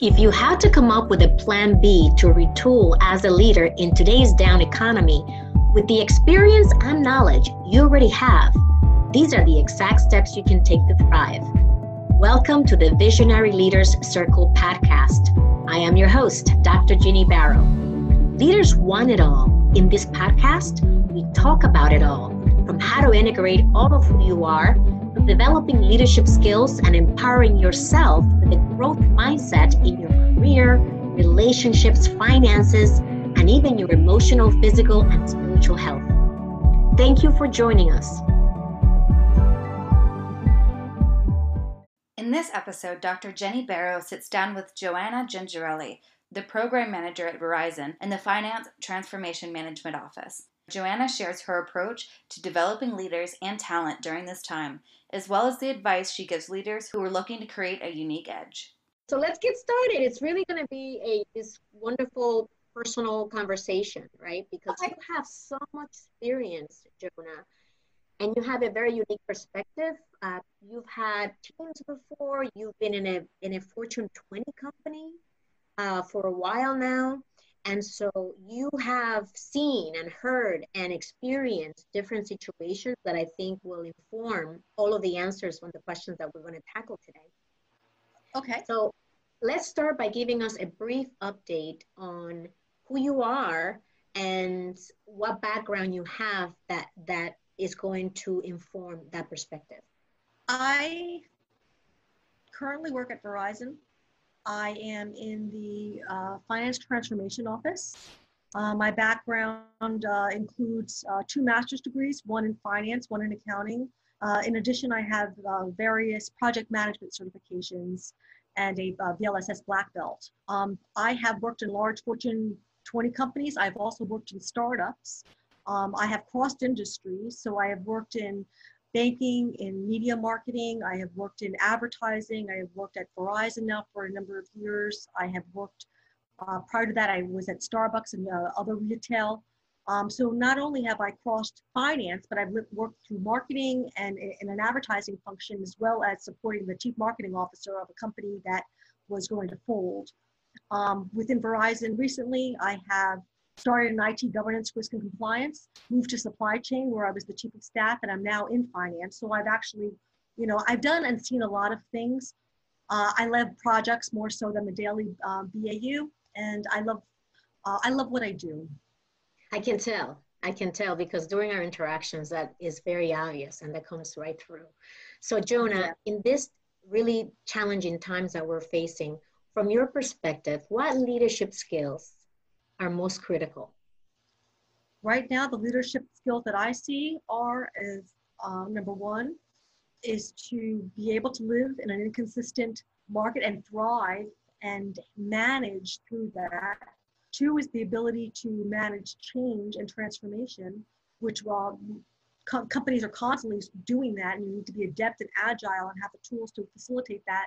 If you had to come up with a plan B to retool as a leader in today's down economy, with the experience and knowledge you already have, these are the exact steps you can take to thrive. Welcome to the Visionary Leaders Circle podcast. I am your host, Dr. Ginny Baro. Leaders want it all. In this podcast, we talk about it all from how to integrate all of who you are, developing leadership skills and empowering yourself with a growth mindset in your career, relationships, finances, and even your emotional, physical, and spiritual health. Thank you for joining us. In this episode, Dr. Ginny Baro sits down with Johnna Gingerelli, the program manager at Verizon in the Finance Transformation Management Office. Johnna shares her approach to developing leaders and talent during this time, as well as the advice she gives leaders who are looking to create a unique edge. So let's get started. It's really going to be a this wonderful personal conversation, right? Because you have so much experience, Johnna, and you have a very unique perspective. Uh, you've had teams before. You've been in a in a Fortune 20 company uh, for a while now, and so you have seen and heard and experienced different situations that I think will inform all of the answers on the questions that we're going to tackle today. Okay. So let's start by giving us a brief update on who you are and what background you have that that is going to inform that perspective? I currently work at Verizon. I am in the uh, finance transformation office. Uh, my background uh, includes uh, two master's degrees, one in finance, one in accounting. Uh, in addition, I have uh, various project management certifications and a VLSS black belt. Um, I have worked in large Fortune 20 companies. I've also worked in startups. Um, I have crossed industries, so I have worked in banking, in media marketing, I have worked in advertising, I have worked at Verizon now for a number of years. I have worked, uh, prior to that, I was at Starbucks and uh, other retail. Um, so not only have I crossed finance, but I've worked through marketing and in an advertising function, as well as supporting the chief marketing officer of a company that was going to fold. Um, within Verizon recently, I have started in IT governance, risk and compliance, moved to supply chain where I was the chief of staff and I'm now in finance. So I've actually, you know, I've done and seen a lot of things. Uh, I love projects more so than the daily uh, BAU and I love, uh, I love what I do. I can tell. I can tell because during our interactions that is very obvious and that comes right through. So Johnna, yeah. in this really challenging times that we're facing, from your perspective, what leadership skills are most critical? Right now, the leadership skills that I see are is uh, number one is to be able to live in an inconsistent market and thrive and manage through that. Two is the ability to manage change and transformation, which while co- companies are constantly doing that, and you need to be adept and agile and have the tools to facilitate that.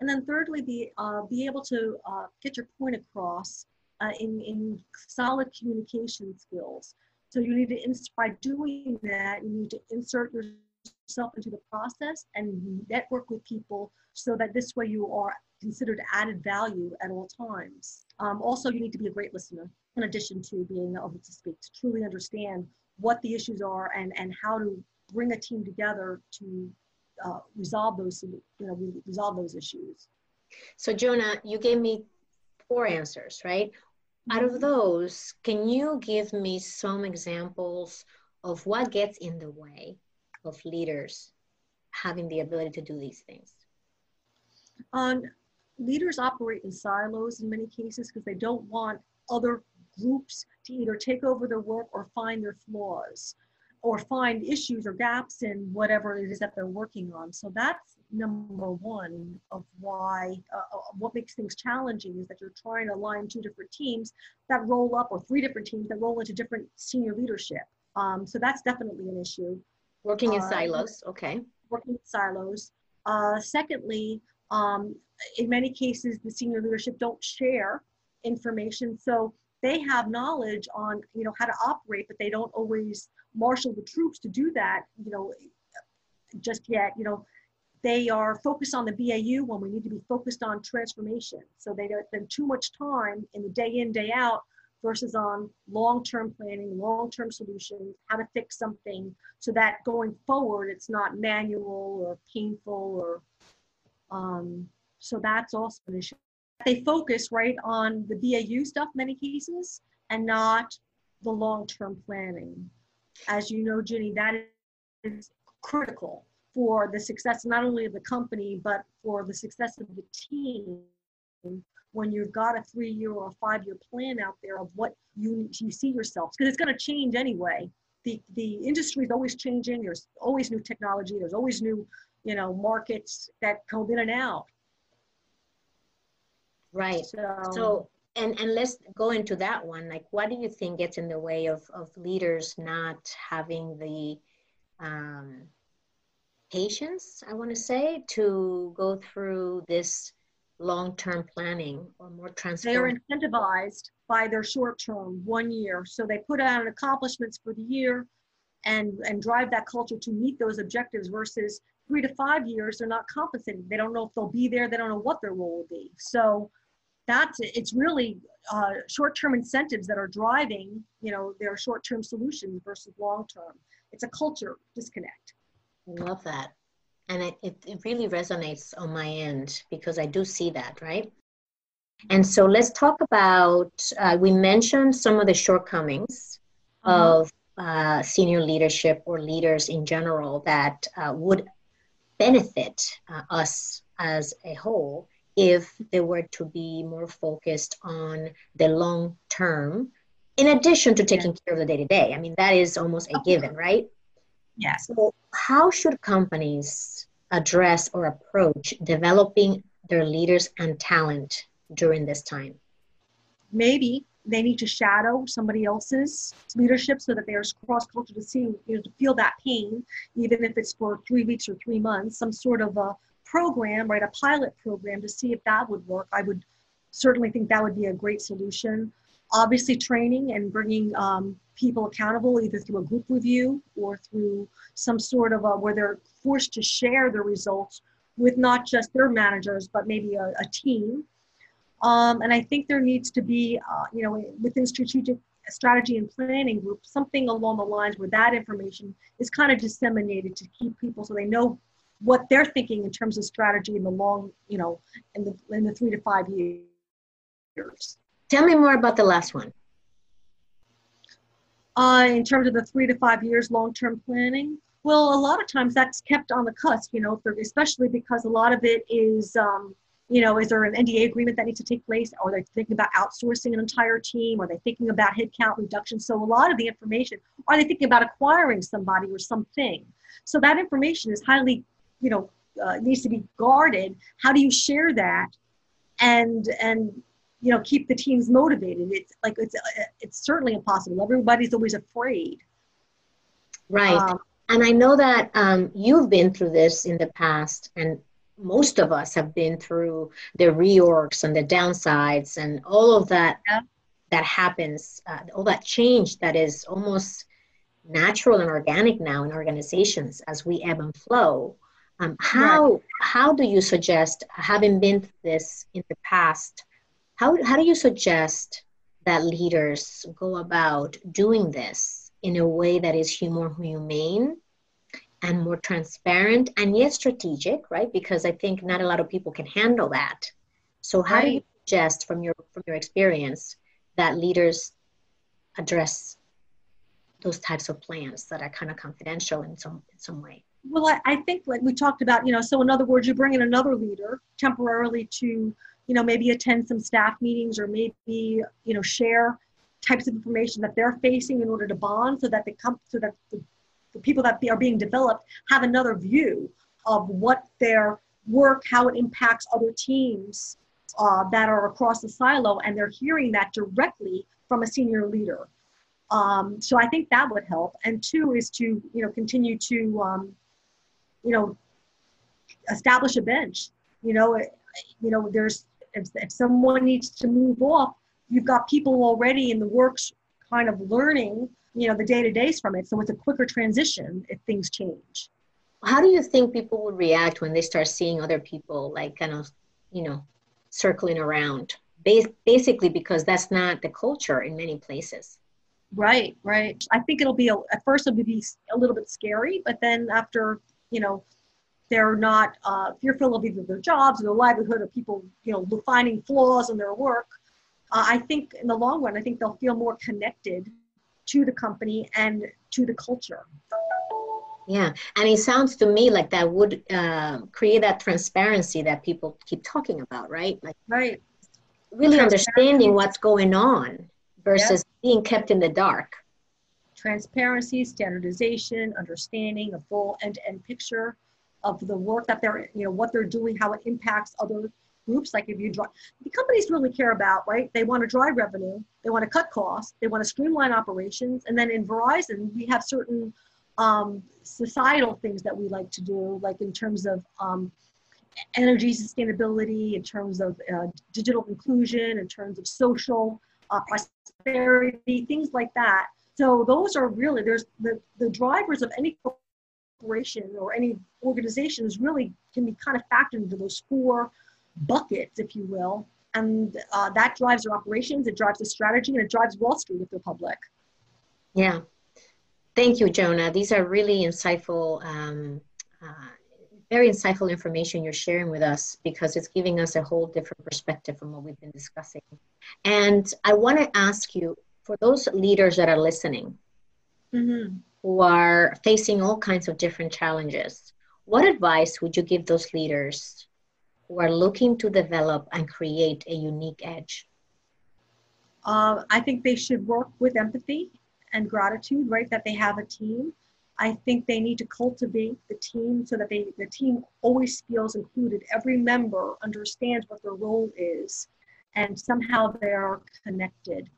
And then thirdly, be uh, be able to uh, get your point across uh, in, in solid communication skills. So you need to, by doing that, you need to insert yourself into the process and network with people so that this way you are considered added value at all times. Um, also, you need to be a great listener in addition to being able to speak, to truly understand what the issues are and, and how to bring a team together to uh, resolve those, you know, resolve those issues. So Johnna, you gave me four answers, right? Out of those, can you give me some examples of what gets in the way of leaders having the ability to do these things? Um, leaders operate in silos in many cases because they don't want other groups to either take over their work or find their flaws or find issues or gaps in whatever it is that they're working on. So that's number one of why uh, uh, what makes things challenging is that you're trying to align two different teams that roll up or three different teams that roll into different senior leadership. Um, so that's definitely an issue. Working in uh, silos okay. Working in silos. Uh, secondly um, in many cases the senior leadership don't share information so they have knowledge on you know how to operate but they don't always marshal the troops to do that you know just yet you know they are focused on the BAU when we need to be focused on transformation. So they don't spend too much time in the day in, day out versus on long-term planning, long-term solutions, how to fix something so that going forward it's not manual or painful or um, so that's also an issue. They focus right on the BAU stuff many cases and not the long-term planning. As you know, Ginny, that is critical for the success not only of the company but for the success of the team. When you've got a three year or a five year plan out there of what you you see yourself because it's going to change anyway. The the industry is always changing. There's always new technology. There's always new you know markets that come in and out. Right. So, so and and let's go into that one. Like what do you think gets in the way of of leaders not having the um patience i want to say to go through this long-term planning or more they are incentivized by their short term one year. So they put out accomplishments for the year and and drive that culture to meet those objectives versus three to five years they're not compensated they don't know if they'll be there they don't know what their role will be. So that's it's really uh, short-term incentives that are driving you know their short-term solutions versus long-term. It's a culture disconnect I love that. And it, it, it really resonates on my end because I do see that, right? And so let's talk about, uh, we mentioned some of the shortcomings Mhm. of uh, senior leadership or leaders in general that uh, would benefit uh, us as a whole if they were to be more focused on the long term, in addition to taking care of the day to day. I mean, that is almost a given, right? Yes So, how should companies address or approach developing their leaders and talent during this time? maybe they need to shadow somebody else's leadership so that there's cross culture to see you know to feel that pain even if it's for three weeks or three months some sort of a program right a pilot program to see if that would work. I would certainly think that would be a great solution obviously training and bringing um, people accountable either through a group review or through some sort of a, where they're forced to share their results with not just their managers but maybe a, a team um, and I think there needs to be, uh, you know, within strategic strategy and planning group, something along the lines where that information is kind of disseminated to keep people so they know what they're thinking in terms of strategy in the long, you know, in the in the three to five years. Tell me more about the last one. Uh, in terms of the three to five years long-term planning, well, a lot of times that's kept on the cusp, you know, for, especially because a lot of it is, um, you know, is there an NDA agreement that needs to take place? Are they thinking about outsourcing an entire team? Are they thinking about headcount reduction? So a lot of the information, are they thinking about acquiring somebody or something? So that information is highly, you know, uh, needs to be guarded. How do you share that? And, and, you know, keep the teams motivated. It's like, it's, it's certainly impossible. Everybody's always afraid. Right. Um, and I know that um, you've been through this in the past, and most of us have been through the reorgs and the downsides and all of that Yeah. that happens, uh, all that change that is almost natural and organic now in organizations as we ebb and flow. Um, how how do you suggest, having been through this in the past, how how do you suggest that leaders go about doing this in a way that is more humane and more transparent and yet strategic, right? Because I think not a lot of people can handle that. So how do you suggest from your from your experience that leaders address those types of plans that are kind of confidential in some in some way? Well, I, I think like we talked about, you know, so in other words, you bring in another leader temporarily to, you know, maybe attend some staff meetings or maybe, you know, share types of information that they're facing in order to bond so that they come, so that the, the people that be, are being developed have another view of what their work, how it impacts other teams uh, that are across the silo, and they're hearing that directly from a senior leader. Um, so I think that would help. And two is to, you know, continue to, um, you know, establish a bench. You know, it- you know, there's if, if someone needs to move off, you've got people already in the works, kind of learning, you know, the day to days from it. So it's a quicker transition if things change. how do you think people would react when they start seeing other people like kind of you know circling around basically because that's not the culture in many places right right i think it'll be a, at first it'll be a little bit scary but then after you know they're not uh, fearful of either their jobs or their livelihood or people you know finding flaws in their work uh, i think in the long run i think they'll feel more connected to the company and to the culture yeah, and it sounds to me like that would uh, create that transparency that people keep talking about, right? Like, right. Really understanding what's going on versus being kept in the dark. Transparency, standardization, understanding a full end-to-end picture of the work that they're, you know, what they're doing, how it impacts other groups. Like if you drive, the companies really care about, right? They want to drive revenue, they want to cut costs, they want to streamline operations, and then in Verizon, we have certain um, societal things that we like to do, like in terms of um, energy sustainability, in terms of uh, digital inclusion, in terms of social uh, prosperity, things like that. So those are really there's the the drivers of any corporation or any organization is really can be kind of factored into those four buckets, if you will, and uh, that drives their operations, it drives the strategy, and it drives Wall Street if they're public. Yeah, Thank you, Johnna. These are really insightful, um, uh, very insightful information you're sharing with us because it's giving us a whole different perspective from what we've been discussing. And I want to ask you for those leaders that are listening mm-hmm. who are facing all kinds of different challenges, what advice would you give those leaders who are looking to develop and create a unique edge? Uh, I think they should work with empathy and gratitude, right? That they have a team. I think they need to cultivate the team so that they the team always feels included. Every member understands what their role is, and somehow they're connected.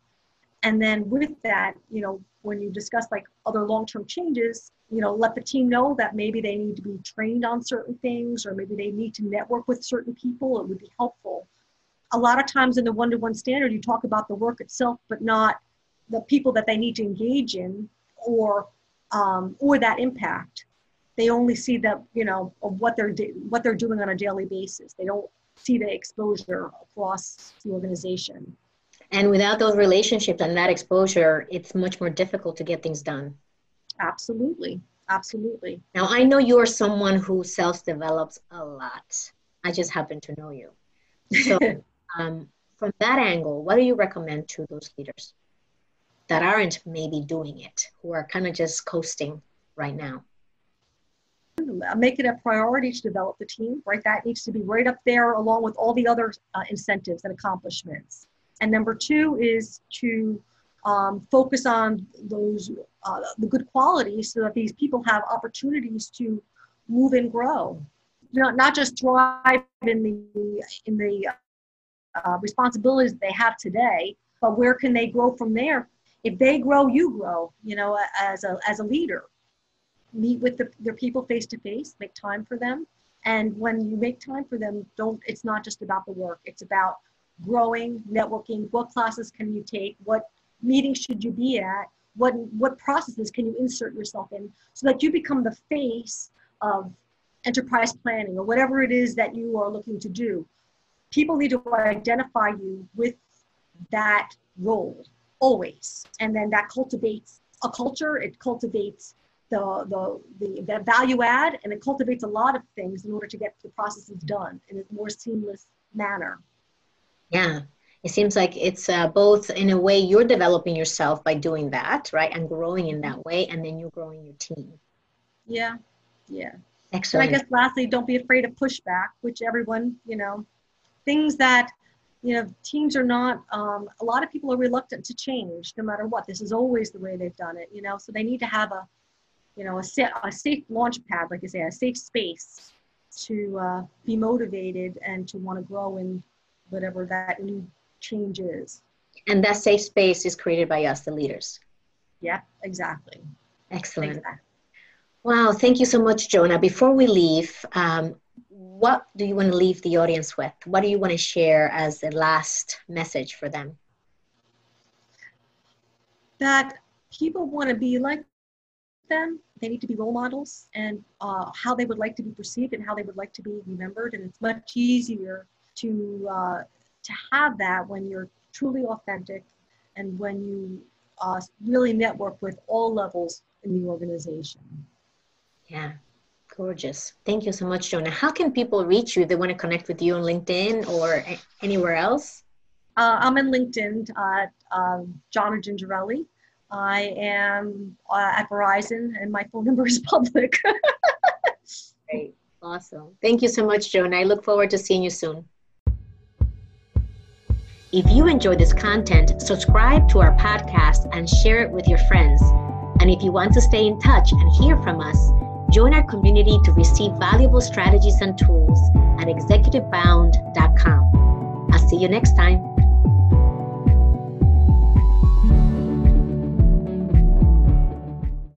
And then with that, you know, when you discuss like other long-term changes, you know, let the team know that maybe they need to be trained on certain things, or maybe they need to network with certain people. It would be helpful. A lot of times in the one-to-one standard, you talk about the work itself, but not the people that they need to engage in or um, or that impact they only see that you know of what they're what they're doing on a daily basis they don't see the exposure across the organization and without those relationships and that exposure it's much more difficult to get things done absolutely absolutely now i know you are someone who self develops a lot i just happen to know you so um, from that angle what do you recommend to those leaders that aren't maybe doing it, who are kind of just coasting right now? Make it a priority to develop the team, right? That needs to be right up there along with all the other uh, incentives and accomplishments. And number two is to um, focus on those uh, the good qualities so that these people have opportunities to move and grow. Not, not just thrive in the in the uh, responsibilities they have today, but where can they grow from there? If they grow you grow you know as a as a leader. Meet with the, their people face to face make time for them. And when you make time for them don't it's not just about the work it's about growing networking what classes can you take what meetings should you be at what what processes can you insert yourself in so that you become the face of enterprise planning or whatever it is that you are looking to do people need to identify you with that role always. And then that cultivates a culture, it cultivates the, the, the, the value add, and it cultivates a lot of things in order to get the processes done in a more seamless manner. Yeah, it seems like it's uh, both in a way you're developing yourself by doing that, right, and growing in that way, and then you're growing your team. Yeah, yeah. Excellent. And I guess lastly, don't be afraid of pushback, which everyone, you know, things that you know, teams are not, um, a lot of people are reluctant to change no matter what. This is always the way they've done it, you know, so they need to have a, you know, a, sa- a safe launch pad, like I say, a safe space to uh, be motivated and to want to grow in whatever that new change is. And that safe space is created by us, the leaders. Yeah, exactly. Excellent. Exactly. Wow, thank you so much, Johnna. Before we leave, um, what do you want to leave the audience with? What do you want to share as the last message for them? That people want to be like them. They need to be role models and uh, how they would like to be perceived and how they would like to be remembered. And it's much easier to uh, to have that when you're truly authentic and when you uh, really network with all levels in the organization. Yeah, gorgeous. Thank you so much, Johnna. How can people reach you if they want to connect with you on LinkedIn or anywhere else? Uh, I'm in LinkedIn at um, Johnna Gingerelli. I am uh, at Verizon, and my phone number is public. Great, awesome. Thank you so much, Johnna. I look forward to seeing you soon. If you enjoy this content, subscribe to our podcast and share it with your friends. And if you want to stay in touch and hear from us, join our community to receive valuable strategies and tools at executivebound.com. I'll see you next time.